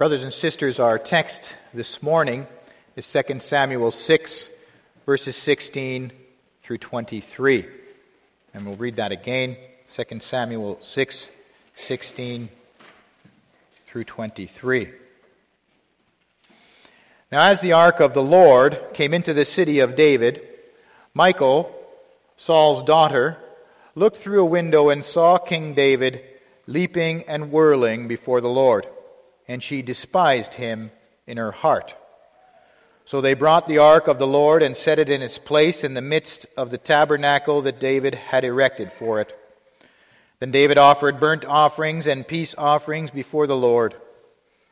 Brothers and sisters, our text this morning is 2 Samuel 6, verses 16 through 23. And we'll read that again 2 Samuel 6, 16 through 23. Now, as the ark of the Lord came into the city of David, Michal, Saul's daughter, looked through a window and saw King David leaping and whirling before the Lord and she despised him in her heart. So they brought the ark of the Lord and set it in its place in the midst of the tabernacle that David had erected for it. Then David offered burnt offerings and peace offerings before the Lord.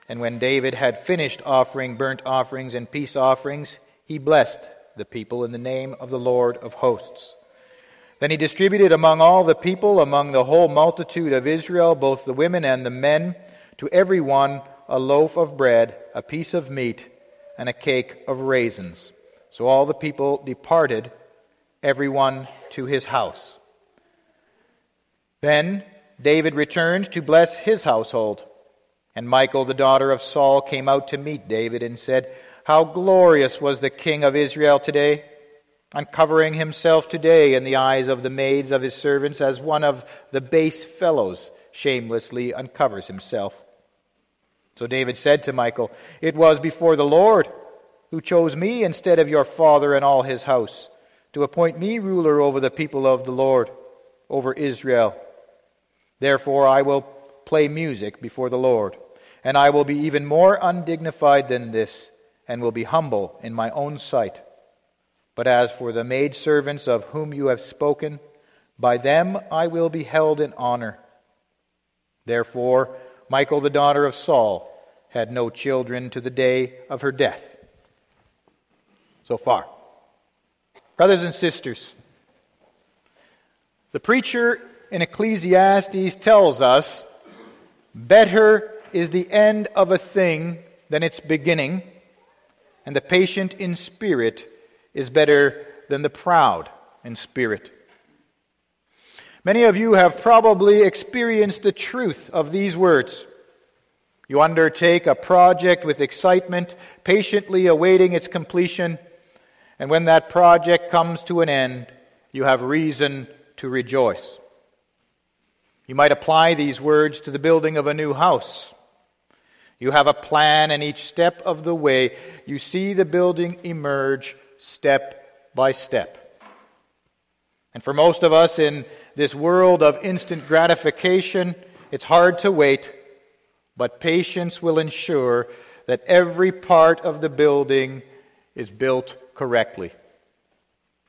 And when David had finished offering burnt offerings and peace offerings, he blessed the people in the name of the Lord of hosts. Then he distributed among all the people, among the whole multitude of Israel, both the women and the men, to every one a loaf of bread, a piece of meat, and a cake of raisins. So all the people departed, every one to his house. Then David returned to bless his household. And Michal, the daughter of Saul, came out to meet David and said, How glorious was the king of Israel today, uncovering himself today in the eyes of the maids of his servants, as one of the base fellows shamelessly uncovers himself. So David said to Michal, It was before the Lord who chose me instead of your father and all his house, to appoint me ruler over the people of the Lord, over Israel. Therefore I will play music before the Lord, and I will be even more undignified than this, and will be humble in my own sight. But as for the maidservants of whom you have spoken, by them I will be held in honor. Therefore, Michal, the daughter of Saul, had no children to the day of her death. So far. Brothers and sisters, the preacher in Ecclesiastes tells us better is the end of a thing than its beginning, and the patient in spirit is better than the proud in spirit. Many of you have probably experienced the truth of these words. You undertake a project with excitement, patiently awaiting its completion, and when that project comes to an end, you have reason to rejoice. You might apply these words to the building of a new house. You have a plan, and each step of the way, you see the building emerge step by step. And for most of us in this world of instant gratification, it's hard to wait, but patience will ensure that every part of the building is built correctly.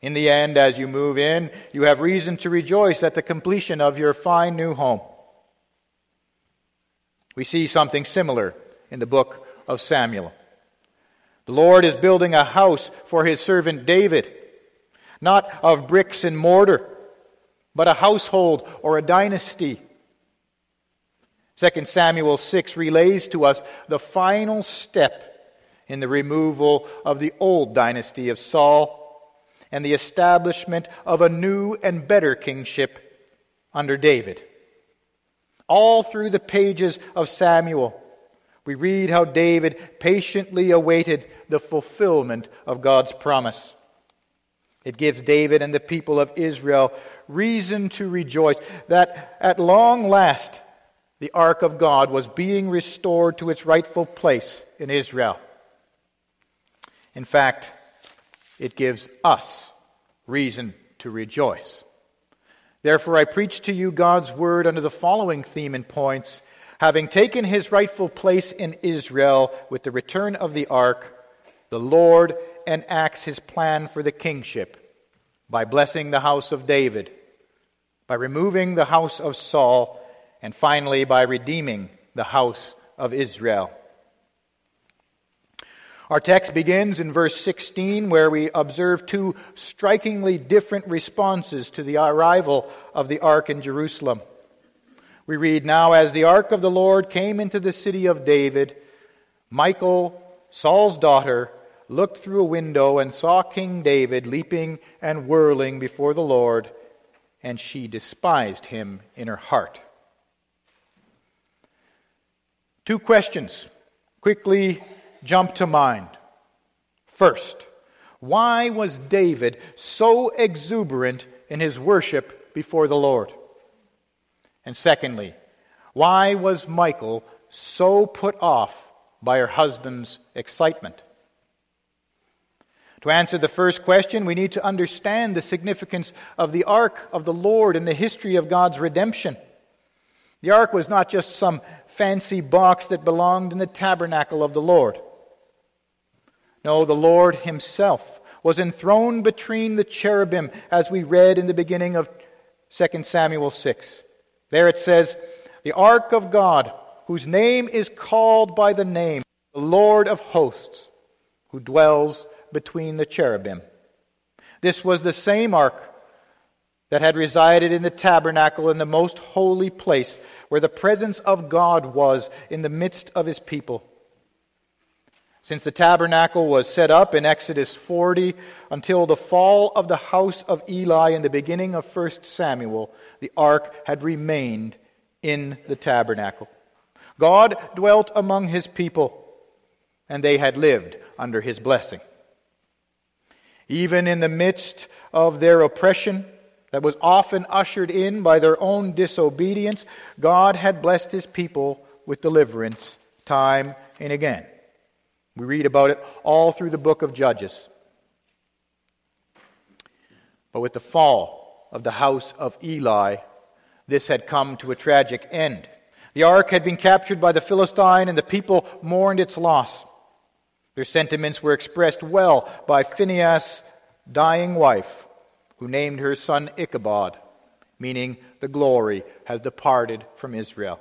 In the end, as you move in, you have reason to rejoice at the completion of your fine new home. We see something similar in the book of Samuel. The Lord is building a house for his servant David not of bricks and mortar, but a household or a dynasty. 2 Samuel 6 relays to us the final step in the removal of the old dynasty of Saul and the establishment of a new and better kingship under David. All through the pages of Samuel, we read how David patiently awaited the fulfillment of God's promise. It gives David and the people of Israel reason to rejoice that at long last the ark of God was being restored to its rightful place in Israel. In fact, it gives us reason to rejoice. Therefore, I preach to you God's word under the following theme and points. Having taken his rightful place in Israel with the return of the ark, the Lord enacts his plan for the kingship by blessing the house of David, by removing the house of Saul, and finally by redeeming the house of Israel. Our text begins in verse 16, where we observe two strikingly different responses to the arrival of the ark in Jerusalem. We read, Now, as the ark of the Lord came into the city of David, Michal, Saul's daughter, looked through a window and saw King David leaping and whirling before the Lord, and she despised him in her heart. Two questions quickly jump to mind. First, why was David so exuberant in his worship before the Lord? And secondly, why was Michal so put off by her husband's excitement? To answer the first question, we need to understand the significance of the ark of the Lord in the history of God's redemption. The ark was not just some fancy box that belonged in the tabernacle of the Lord. No, the Lord Himself was enthroned between the cherubim, as we read in the beginning of 2 Samuel 6. There it says, The ark of God, whose name is called by the name, the Lord of hosts, who dwells between the cherubim. This was the same ark that had resided in the tabernacle in the most holy place, where the presence of God was in the midst of his people. Since the tabernacle was set up in Exodus 40 until the fall of the house of Eli in the beginning of 1 Samuel, the ark had remained in the tabernacle. God dwelt among his people, and they had lived under his blessing. Even in the midst of their oppression, that was often ushered in by their own disobedience, God had blessed his people with deliverance time and again. We read about it all through the book of Judges. But with the fall of the house of Eli, this had come to a tragic end. The ark had been captured by the Philistine, and the people mourned its loss. Their sentiments were expressed well by Phinehas' dying wife, who named her son Ichabod, meaning the glory has departed from Israel.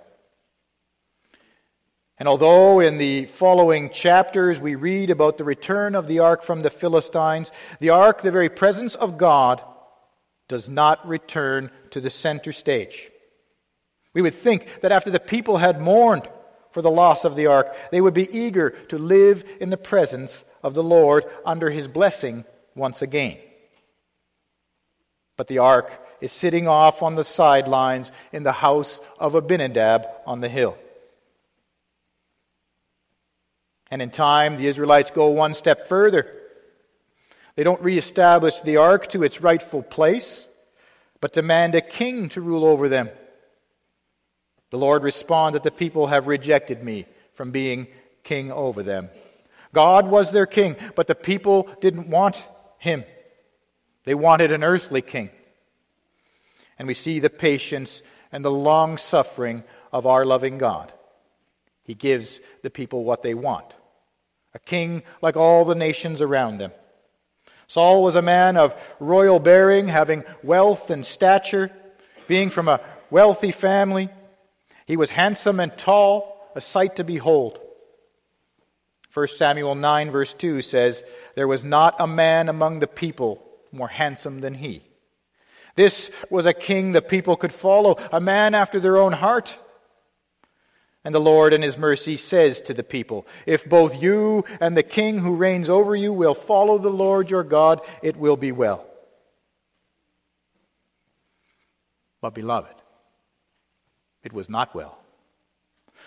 And although in the following chapters we read about the return of the ark from the Philistines, the ark, the very presence of God, does not return to the center stage. We would think that after the people had mourned for the loss of the ark, they would be eager to live in the presence of the Lord under his blessing once again. But the ark is sitting off on the sidelines in the house of Abinadab on the hill. And in time, the Israelites go one step further. They don't reestablish the ark to its rightful place, but demand a king to rule over them. The Lord responds that the people have rejected me from being king over them. God was their king, but the people didn't want him. They wanted an earthly king. And we see the patience and the long suffering of our loving God. He gives the people what they want a king like all the nations around them. Saul was a man of royal bearing, having wealth and stature, being from a wealthy family. He was handsome and tall, a sight to behold. 1 Samuel 9, verse 2 says, There was not a man among the people more handsome than he. This was a king the people could follow, a man after their own heart. And the Lord, in his mercy, says to the people, If both you and the king who reigns over you will follow the Lord your God, it will be well. But, beloved, it was not well.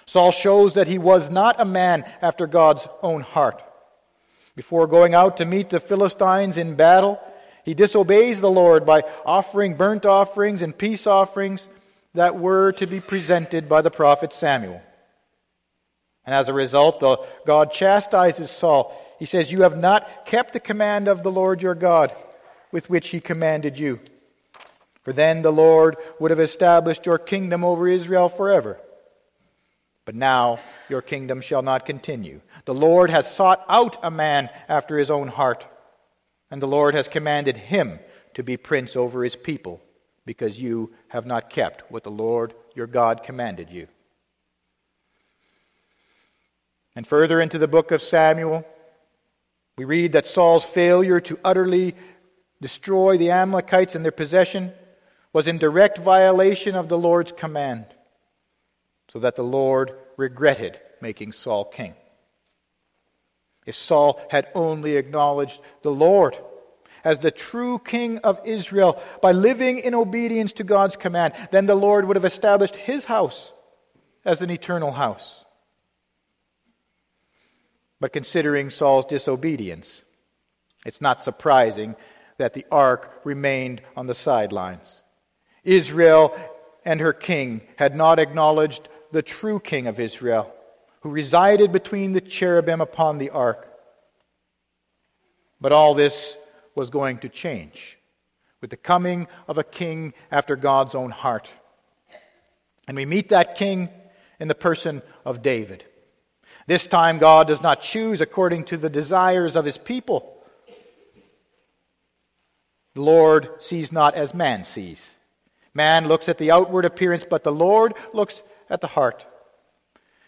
Saul shows that he was not a man after God's own heart. Before going out to meet the Philistines in battle, he disobeys the Lord by offering burnt offerings and peace offerings that were to be presented by the prophet Samuel. And as a result, the, God chastises Saul. He says, You have not kept the command of the Lord your God with which he commanded you. For then the Lord would have established your kingdom over Israel forever. But now your kingdom shall not continue. The Lord has sought out a man after his own heart, and the Lord has commanded him to be prince over his people, because you have not kept what the Lord your God commanded you. And further into the book of Samuel, we read that Saul's failure to utterly destroy the Amalekites and their possession was in direct violation of the Lord's command so that the Lord regretted making Saul king. If Saul had only acknowledged the Lord as the true king of Israel by living in obedience to God's command, then the Lord would have established his house as an eternal house. But considering Saul's disobedience, it's not surprising that the ark remained on the sidelines. Israel and her king had not acknowledged the true king of Israel, who resided between the cherubim upon the ark. But all this was going to change with the coming of a king after God's own heart. And we meet that king in the person of David. This time, God does not choose according to the desires of his people. The Lord sees not as man sees. Man looks at the outward appearance, but the Lord looks at the heart.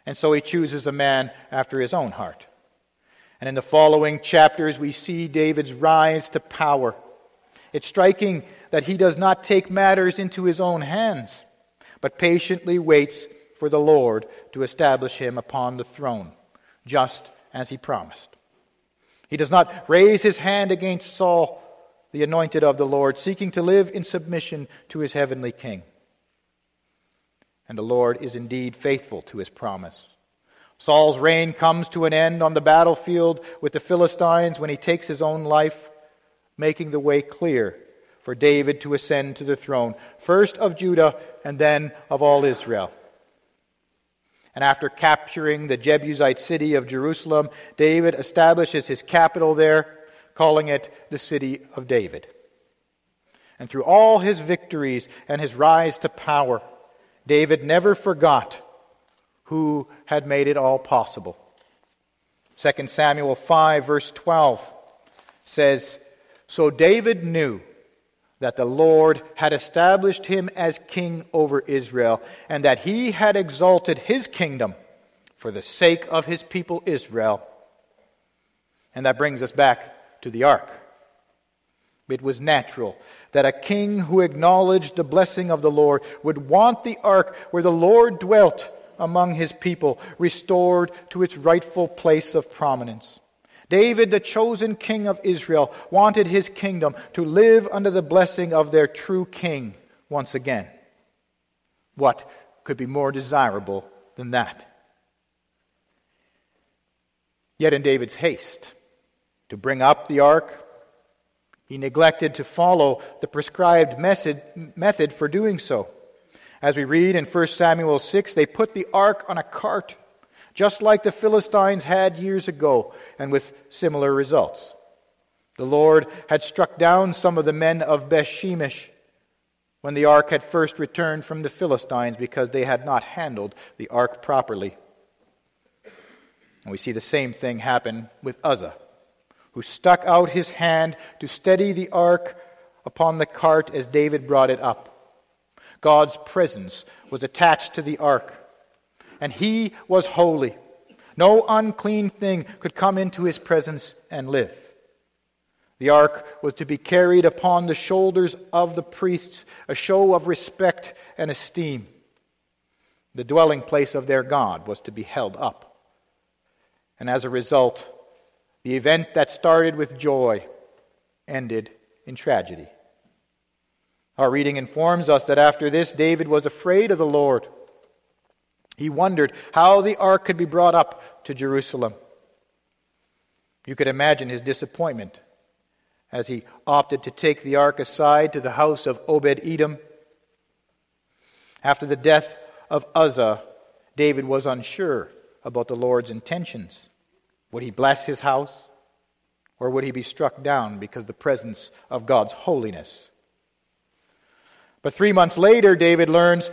And so he chooses a man after his own heart. And in the following chapters, we see David's rise to power. It's striking that he does not take matters into his own hands, but patiently waits for the Lord to establish him upon the throne, just as he promised. He does not raise his hand against Saul, the anointed of the Lord, seeking to live in submission to his heavenly king. And the Lord is indeed faithful to his promise. Saul's reign comes to an end on the battlefield with the Philistines when he takes his own life, making the way clear for David to ascend to the throne, first of Judah and then of all Israel. And after capturing the Jebusite city of Jerusalem, David establishes his capital there, calling it the city of David. And through all his victories and his rise to power, David never forgot who had made it all possible. 2 Samuel 5, verse 12 says, So David knew that the Lord had established him as king over Israel, and that he had exalted his kingdom for the sake of his people Israel. And that brings us back to the ark. It was natural that a king who acknowledged the blessing of the Lord would want the ark where the Lord dwelt among his people restored to its rightful place of prominence. David, the chosen king of Israel, wanted his kingdom to live under the blessing of their true king once again. What could be more desirable than that? Yet in David's haste to bring up the ark, he neglected to follow the prescribed method for doing so. As we read in 1 Samuel 6, they put the ark on a cart, just like the Philistines had years ago, and with similar results. The Lord had struck down some of the men of Bethshemesh when the ark had first returned from the Philistines because they had not handled the ark properly. And we see the same thing happen with Uzzah who stuck out his hand to steady the ark upon the cart as David brought it up. God's presence was attached to the ark, and he was holy. No unclean thing could come into his presence and live. The ark was to be carried upon the shoulders of the priests, a show of respect and esteem. The dwelling place of their God was to be held up. And as a result, the event that started with joy ended in tragedy. Our reading informs us that after this, David was afraid of the Lord. He wondered how the ark could be brought up to Jerusalem. You could imagine his disappointment as he opted to take the ark aside to the house of Obed Edom. After the death of Uzzah, David was unsure about the Lord's intentions. Would he bless his house? Or would he be struck down because the presence of God's holiness? But three months later, David learns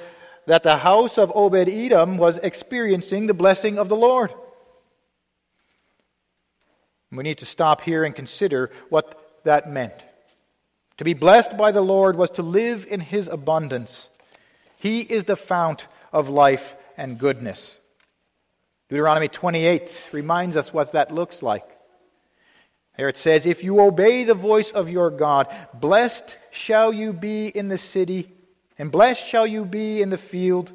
that the house of Obed Edom was experiencing the blessing of the Lord. We need to stop here and consider what that meant. To be blessed by the Lord was to live in his abundance. He is the fount of life and goodness. Deuteronomy 28 reminds us what that looks like. There it says, If you obey the voice of your God, blessed shall you be in the city, and blessed shall you be in the field.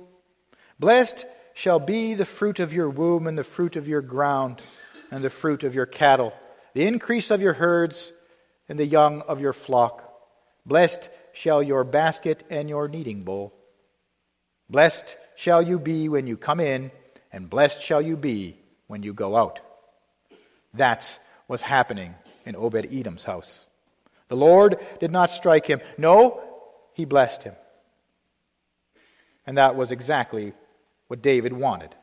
Blessed shall be the fruit of your womb, and the fruit of your ground, and the fruit of your cattle, the increase of your herds, and the young of your flock. Blessed shall your basket and your kneading bowl. Blessed shall you be when you come in and blessed shall you be when you go out. That's what's happening in Obed Edom's house. The Lord did not strike him. No, he blessed him. And that was exactly what David wanted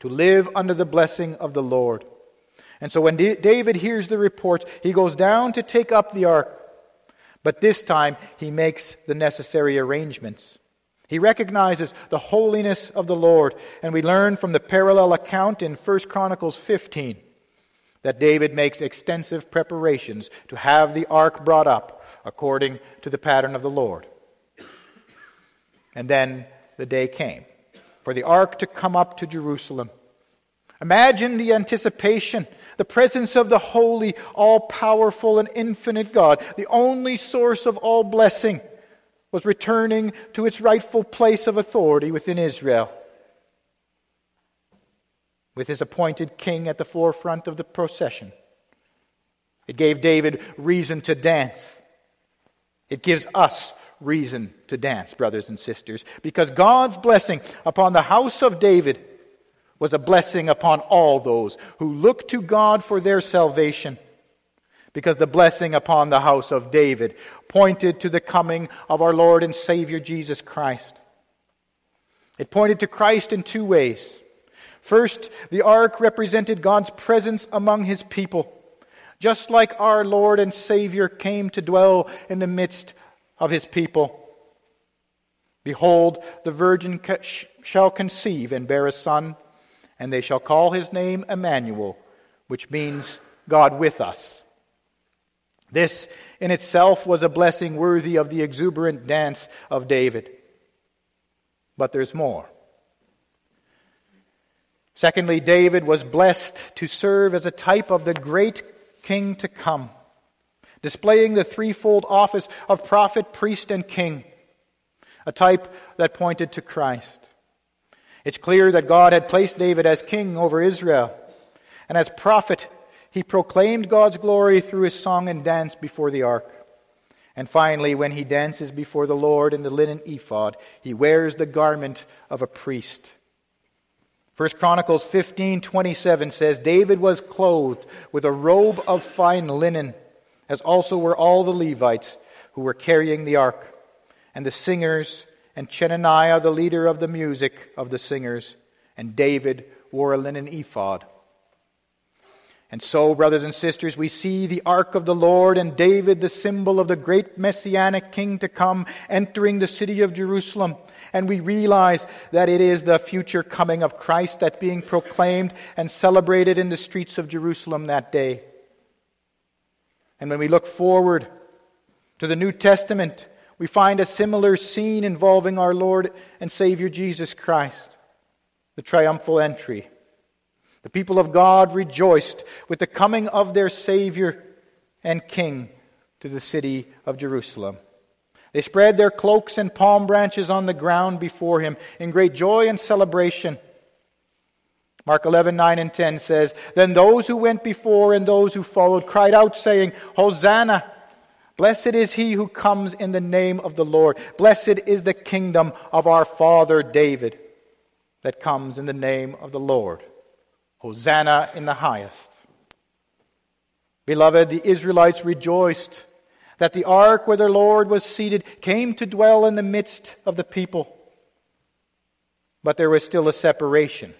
to live under the blessing of the Lord. And so when David hears the reports, he goes down to take up the ark. But this time, he makes the necessary arrangements. He recognizes the holiness of the Lord, and we learn from the parallel account in 1 Chronicles 15 that David makes extensive preparations to have the ark brought up according to the pattern of the Lord. And then the day came for the ark to come up to Jerusalem. Imagine the anticipation, the presence of the holy, all powerful, and infinite God, the only source of all blessing, was returning to its rightful place of authority within Israel. With his appointed king at the forefront of the procession. It gave David reason to dance. It gives us reason to dance, brothers and sisters, because God's blessing upon the house of David was a blessing upon all those who look to God for their salvation. Because the blessing upon the house of David pointed to the coming of our Lord and Savior Jesus Christ. It pointed to Christ in two ways. First, the ark represented God's presence among his people, just like our Lord and Savior came to dwell in the midst of his people. Behold, the virgin shall conceive and bear a son, and they shall call his name Emmanuel, which means God with us. This in itself was a blessing worthy of the exuberant dance of David. But there's more. Secondly, David was blessed to serve as a type of the great king to come displaying the threefold office of prophet, priest, and king, a type that pointed to Christ. It's clear that God had placed David as king over Israel, and as prophet, he proclaimed God's glory through his song and dance before the ark. And finally, when he dances before the Lord in the linen ephod, he wears the garment of a priest. 1 Chronicles 15:27 says David was clothed with a robe of fine linen as also were all the Levites who were carrying the ark, and the singers, and Chenaniah, the leader of the music of the singers, and David wore a linen ephod. And so, brothers and sisters, we see the ark of the Lord and David, the symbol of the great messianic king to come, entering the city of Jerusalem. And we realize that it is the future coming of Christ that's being proclaimed and celebrated in the streets of Jerusalem that day. And when we look forward to the New Testament, we find a similar scene involving our Lord and Savior Jesus Christ the triumphal entry. The people of God rejoiced with the coming of their Savior and King to the city of Jerusalem. They spread their cloaks and palm branches on the ground before him in great joy and celebration. Mark 11, 9 and 10 says, Then those who went before and those who followed cried out, saying, Hosanna! Blessed is he who comes in the name of the Lord. Blessed is the kingdom of our father David that comes in the name of the Lord. Hosanna in the highest. Beloved, the Israelites rejoiced that the ark where their Lord was seated came to dwell in the midst of the people. But there was still a separation.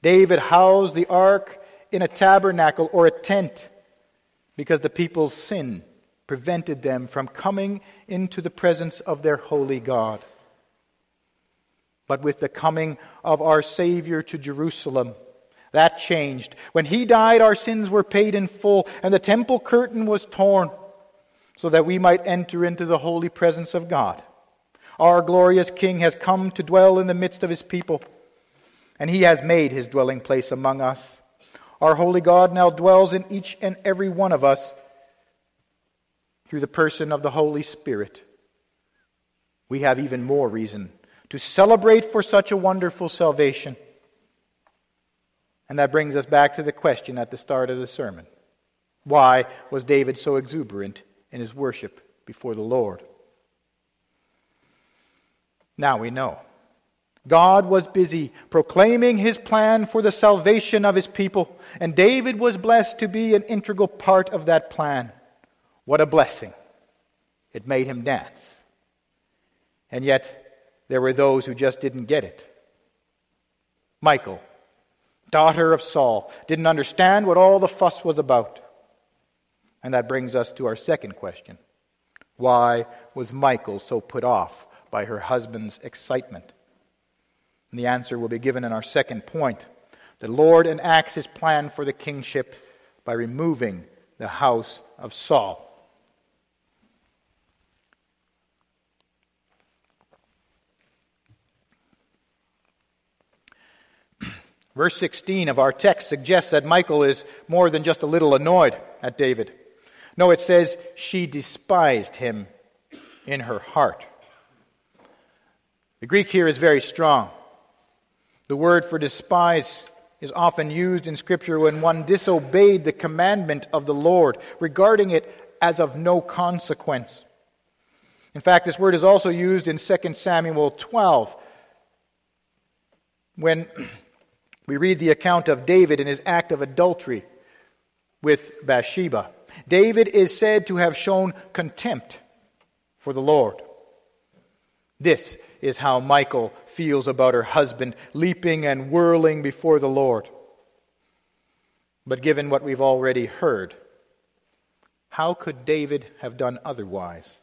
David housed the ark in a tabernacle or a tent because the people's sin prevented them from coming into the presence of their holy God. But with the coming of our Savior to Jerusalem, that changed. When he died, our sins were paid in full, and the temple curtain was torn so that we might enter into the holy presence of God. Our glorious King has come to dwell in the midst of his people and he has made his dwelling place among us. Our holy God now dwells in each and every one of us through the person of the Holy Spirit. We have even more reason to celebrate for such a wonderful salvation. And that brings us back to the question at the start of the sermon Why was David so exuberant in his worship before the Lord? Now we know. God was busy proclaiming his plan for the salvation of his people, and David was blessed to be an integral part of that plan. What a blessing! It made him dance. And yet, there were those who just didn't get it. Michal, daughter of Saul, didn't understand what all the fuss was about. And that brings us to our second question Why was Michal so put off by her husband's excitement? And the answer will be given in our second point. The Lord enacts his plan for the kingship by removing the house of Saul. Verse 16 of our text suggests that Michal is more than just a little annoyed at David. No, it says she despised him in her heart. The Greek here is very strong. The word for despise is often used in Scripture when one disobeyed the commandment of the Lord, regarding it as of no consequence. In fact, this word is also used in 2 Samuel 12 when we read the account of David in his act of adultery with Bathsheba. David is said to have shown contempt for the Lord. This is how Michal feels about her husband, leaping and whirling before the Lord. But given what we've already heard, how could David have done otherwise?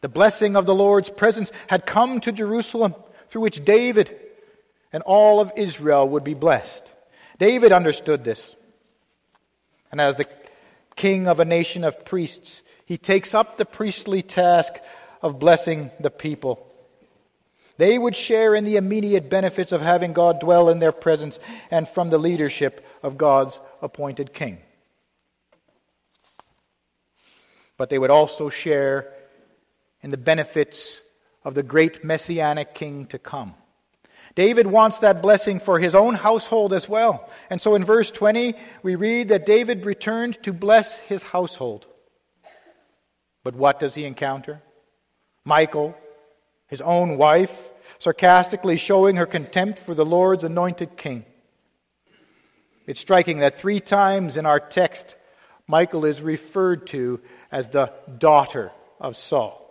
The blessing of the Lord's presence had come to Jerusalem, through which David and all of Israel would be blessed. David understood this. And as the king of a nation of priests, he takes up the priestly task of blessing the people. They would share in the immediate benefits of having God dwell in their presence and from the leadership of God's appointed king. But they would also share in the benefits of the great messianic king to come. David wants that blessing for his own household as well. And so in verse 20, we read that David returned to bless his household. But what does he encounter? Michal, his own wife, sarcastically showing her contempt for the Lord's anointed king. It's striking that three times in our text, Michal is referred to as the daughter of Saul.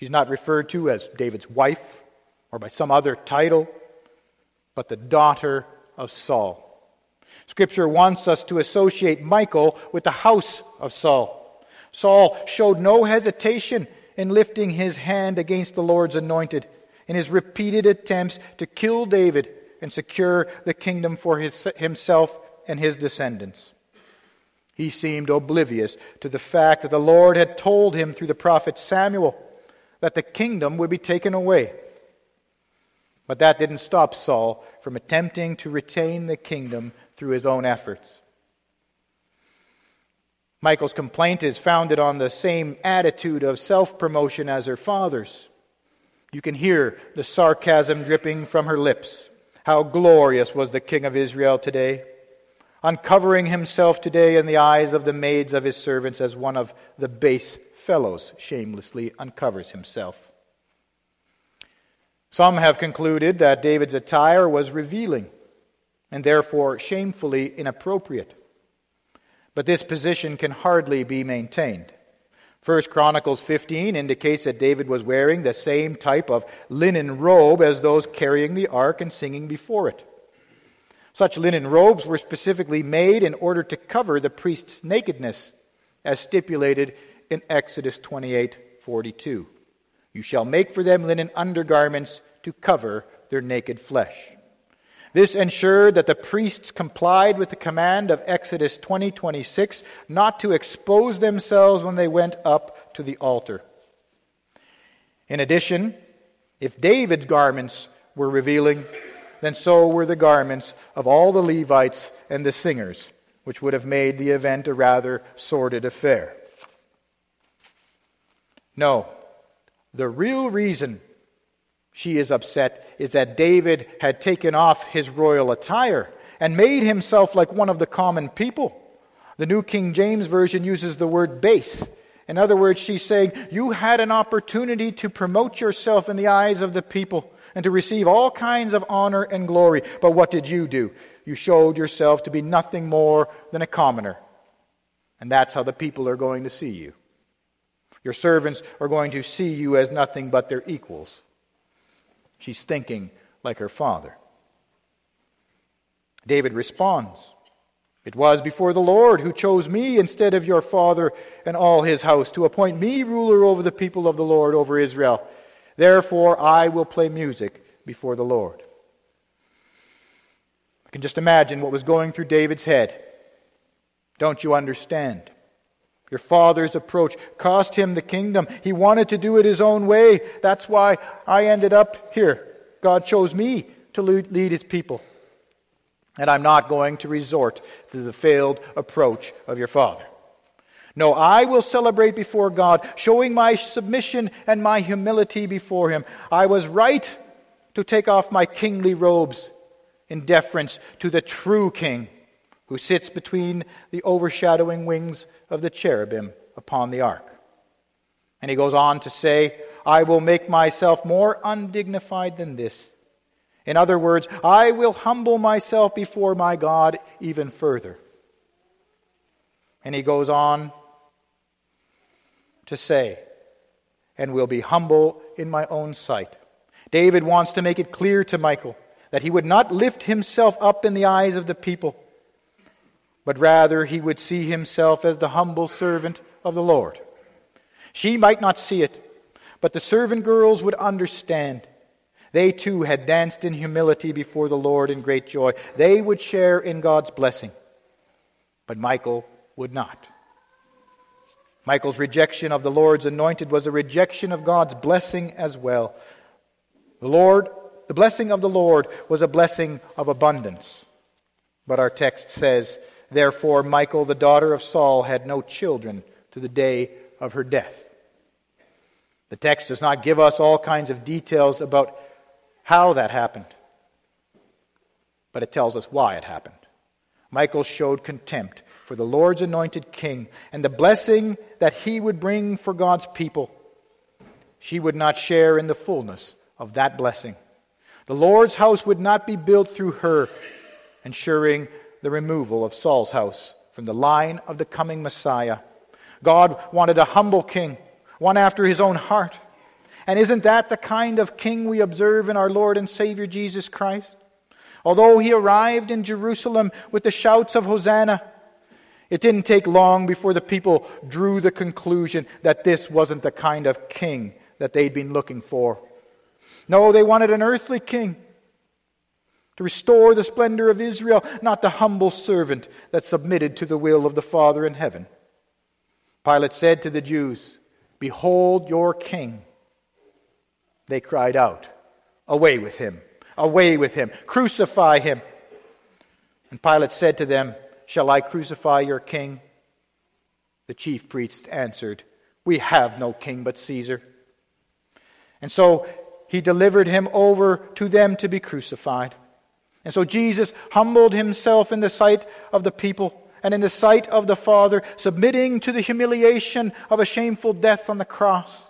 She's not referred to as David's wife or by some other title, but the daughter of Saul. Scripture wants us to associate Michal with the house of Saul. Saul showed no hesitation in lifting his hand against the Lord's anointed in his repeated attempts to kill David and secure the kingdom for his, himself and his descendants. He seemed oblivious to the fact that the Lord had told him through the prophet Samuel that the kingdom would be taken away but that didn't stop Saul from attempting to retain the kingdom through his own efforts. Michal's complaint is founded on the same attitude of self promotion as her father's. You can hear the sarcasm dripping from her lips. How glorious was the king of Israel today, uncovering himself today in the eyes of the maids of his servants as one of the base fellows shamelessly uncovers himself. Some have concluded that David's attire was revealing and therefore shamefully inappropriate. But this position can hardly be maintained. 1 Chronicles 15 indicates that David was wearing the same type of linen robe as those carrying the ark and singing before it. Such linen robes were specifically made in order to cover the priest's nakedness, as stipulated in Exodus 28:42. You shall make for them linen undergarments to cover their naked flesh. This ensured that the priests complied with the command of Exodus 20:26 not to expose themselves when they went up to the altar. In addition, if David's garments were revealing, then so were the garments of all the Levites and the singers, which would have made the event a rather sordid affair. No, the real reason she is upset is that David had taken off his royal attire and made himself like one of the common people. The New King James Version uses the word base. In other words, she's saying, You had an opportunity to promote yourself in the eyes of the people, and to receive all kinds of honor and glory. But what did you do? You showed yourself to be nothing more than a commoner. And that's how the people are going to see you. Your servants are going to see you as nothing but their equals. She's thinking like her father. David responds It was before the Lord who chose me instead of your father and all his house to appoint me ruler over the people of the Lord, over Israel. Therefore, I will play music before the Lord. I can just imagine what was going through David's head. Don't you understand? Your father's approach cost him the kingdom. He wanted to do it his own way. That's why I ended up here. God chose me to lead his people. And I'm not going to resort to the failed approach of your father. No, I will celebrate before God, showing my submission and my humility before him. I was right to take off my kingly robes in deference to the true king who sits between the overshadowing wings of the cherubim upon the ark. And he goes on to say, I will make myself more undignified than this. In other words, I will humble myself before my God even further. And he goes on to say, and will be humble in my own sight. David wants to make it clear to Michal that he would not lift himself up in the eyes of the people but rather he would see himself as the humble servant of the Lord. She might not see it, but the servant girls would understand. They too had danced in humility before the Lord in great joy. They would share in God's blessing. But Michal would not. Michal's rejection of the Lord's anointed was a rejection of God's blessing as well. The Lord, the blessing of the Lord was a blessing of abundance. But our text says Therefore, Michal, the daughter of Saul, had no children to the day of her death. The text does not give us all kinds of details about how that happened, but it tells us why it happened. Michal showed contempt for the Lord's anointed king and the blessing that he would bring for God's people. She would not share in the fullness of that blessing. The Lord's house would not be built through her, ensuring the removal of Saul's house from the line of the coming Messiah. God wanted a humble king, one after his own heart. And isn't that the kind of king we observe in our Lord and Savior Jesus Christ? Although he arrived in Jerusalem with the shouts of Hosanna, it didn't take long before the people drew the conclusion that this wasn't the kind of king that they'd been looking for. No, they wanted an earthly king to restore the splendor of Israel, not the humble servant that submitted to the will of the Father in heaven. Pilate said to the Jews, Behold your king. They cried out, Away with him! Away with him! Crucify him! And Pilate said to them, Shall I crucify your king? The chief priests answered, We have no king but Caesar. And so he delivered him over to them to be crucified. And so Jesus humbled himself in the sight of the people and in the sight of the Father, submitting to the humiliation of a shameful death on the cross.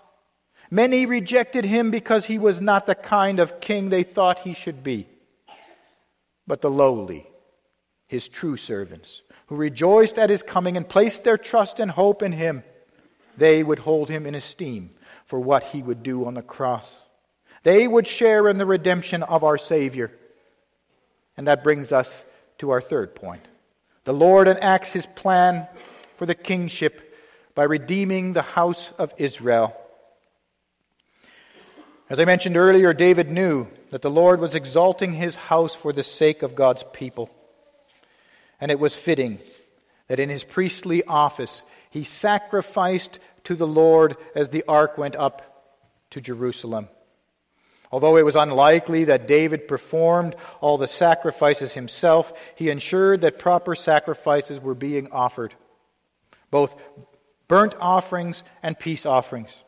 Many rejected him because he was not the kind of king they thought he should be. But the lowly, his true servants, who rejoiced at his coming and placed their trust and hope in him, they would hold him in esteem for what he would do on the cross. They would share in the redemption of our Savior. And that brings us to our third point. The Lord enacts his plan for the kingship by redeeming the house of Israel. As I mentioned earlier, David knew that the Lord was exalting his house for the sake of God's people. And it was fitting that in his priestly office he sacrificed to the Lord as the ark went up to Jerusalem. Although it was unlikely that David performed all the sacrifices himself, he ensured that proper sacrifices were being offered, both burnt offerings and peace offerings.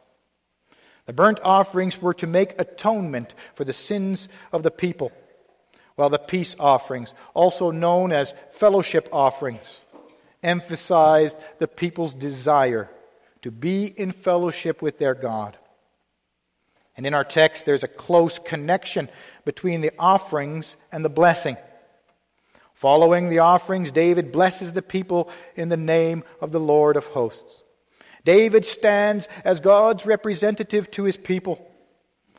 The burnt offerings were to make atonement for the sins of the people, while the peace offerings, also known as fellowship offerings, emphasized the people's desire to be in fellowship with their God. And in our text, there's a close connection between the offerings and the blessing. Following the offerings, David blesses the people in the name of the Lord of hosts. David stands as God's representative to his people,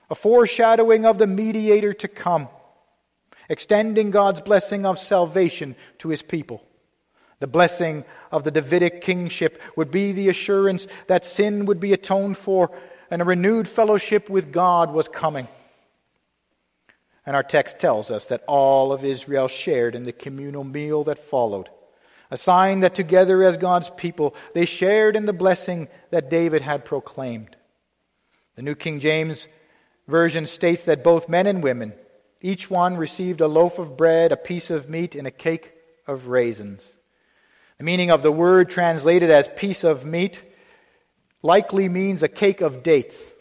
a foreshadowing of the mediator to come, extending God's blessing of salvation to his people. The blessing of the Davidic kingship would be the assurance that sin would be atoned for and a renewed fellowship with God was coming. And our text tells us that all of Israel shared in the communal meal that followed, a sign that together as God's people they shared in the blessing that David had proclaimed. The New King James Version states that both men and women, each one received a loaf of bread, a piece of meat, and a cake of raisins. The meaning of the word translated as piece of meat likely means a cake of dates,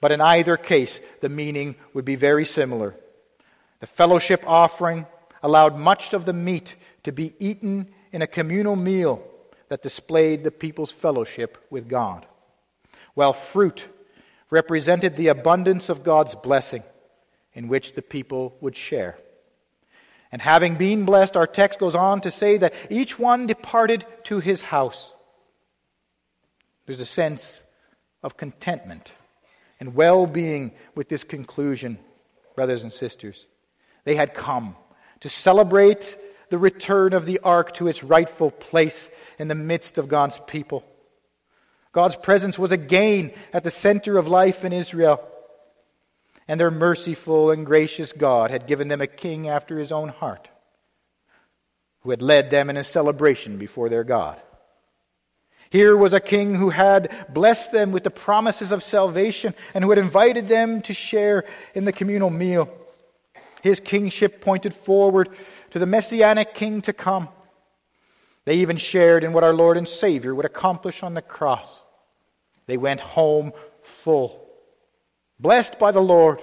but in either case, the meaning would be very similar. The fellowship offering allowed much of the meat to be eaten in a communal meal that displayed the people's fellowship with God, while fruit represented the abundance of God's blessing in which the people would share. And having been blessed, our text goes on to say that each one departed to his house. There's a sense of contentment and well being with this conclusion, brothers and sisters. They had come to celebrate the return of the ark to its rightful place in the midst of God's people. God's presence was again at the center of life in Israel. And their merciful and gracious God had given them a king after his own heart, who had led them in a celebration before their God. Here was a king who had blessed them with the promises of salvation and who had invited them to share in the communal meal. His kingship pointed forward to the messianic king to come. They even shared in what our Lord and Savior would accomplish on the cross. They went home full, blessed by the Lord.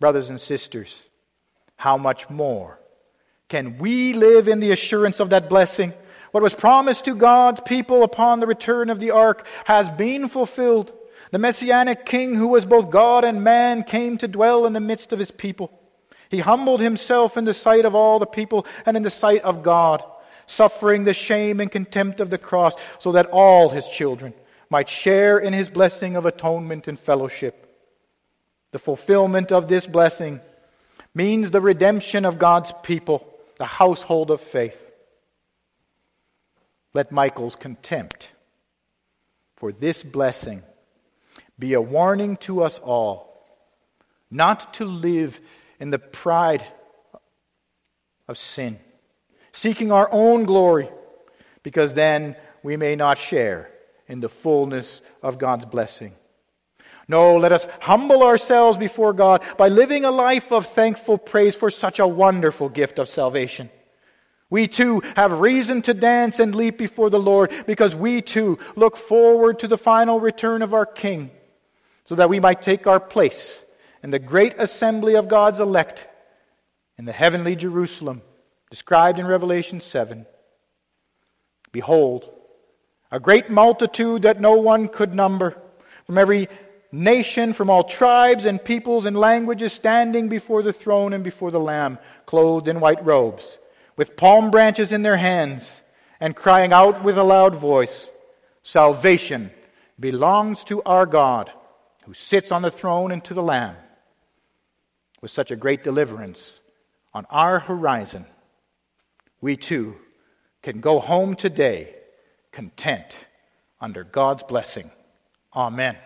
Brothers and sisters, how much more can we live in the assurance of that blessing? What was promised to God's people upon the return of the ark has been fulfilled. The Messianic King, who was both God and man, came to dwell in the midst of his people. He humbled himself in the sight of all the people and in the sight of God, suffering the shame and contempt of the cross, so that all his children might share in his blessing of atonement and fellowship. The fulfillment of this blessing means the redemption of God's people, the household of faith. Let Michal's contempt for this blessing be a warning to us all not to live in the pride of sin, seeking our own glory, because then we may not share in the fullness of God's blessing. No, let us humble ourselves before God by living a life of thankful praise for such a wonderful gift of salvation. We too have reason to dance and leap before the Lord because we too look forward to the final return of our King so that we might take our place in the great assembly of God's elect in the heavenly Jerusalem described in Revelation 7. Behold, a great multitude that no one could number from every nation, from all tribes and peoples and languages standing before the throne and before the Lamb, clothed in white robes with palm branches in their hands and crying out with a loud voice Salvation belongs to our God who sits on the throne and to the Lamb. With such a great deliverance on our horizon, we too can go home today content under God's blessing. Amen.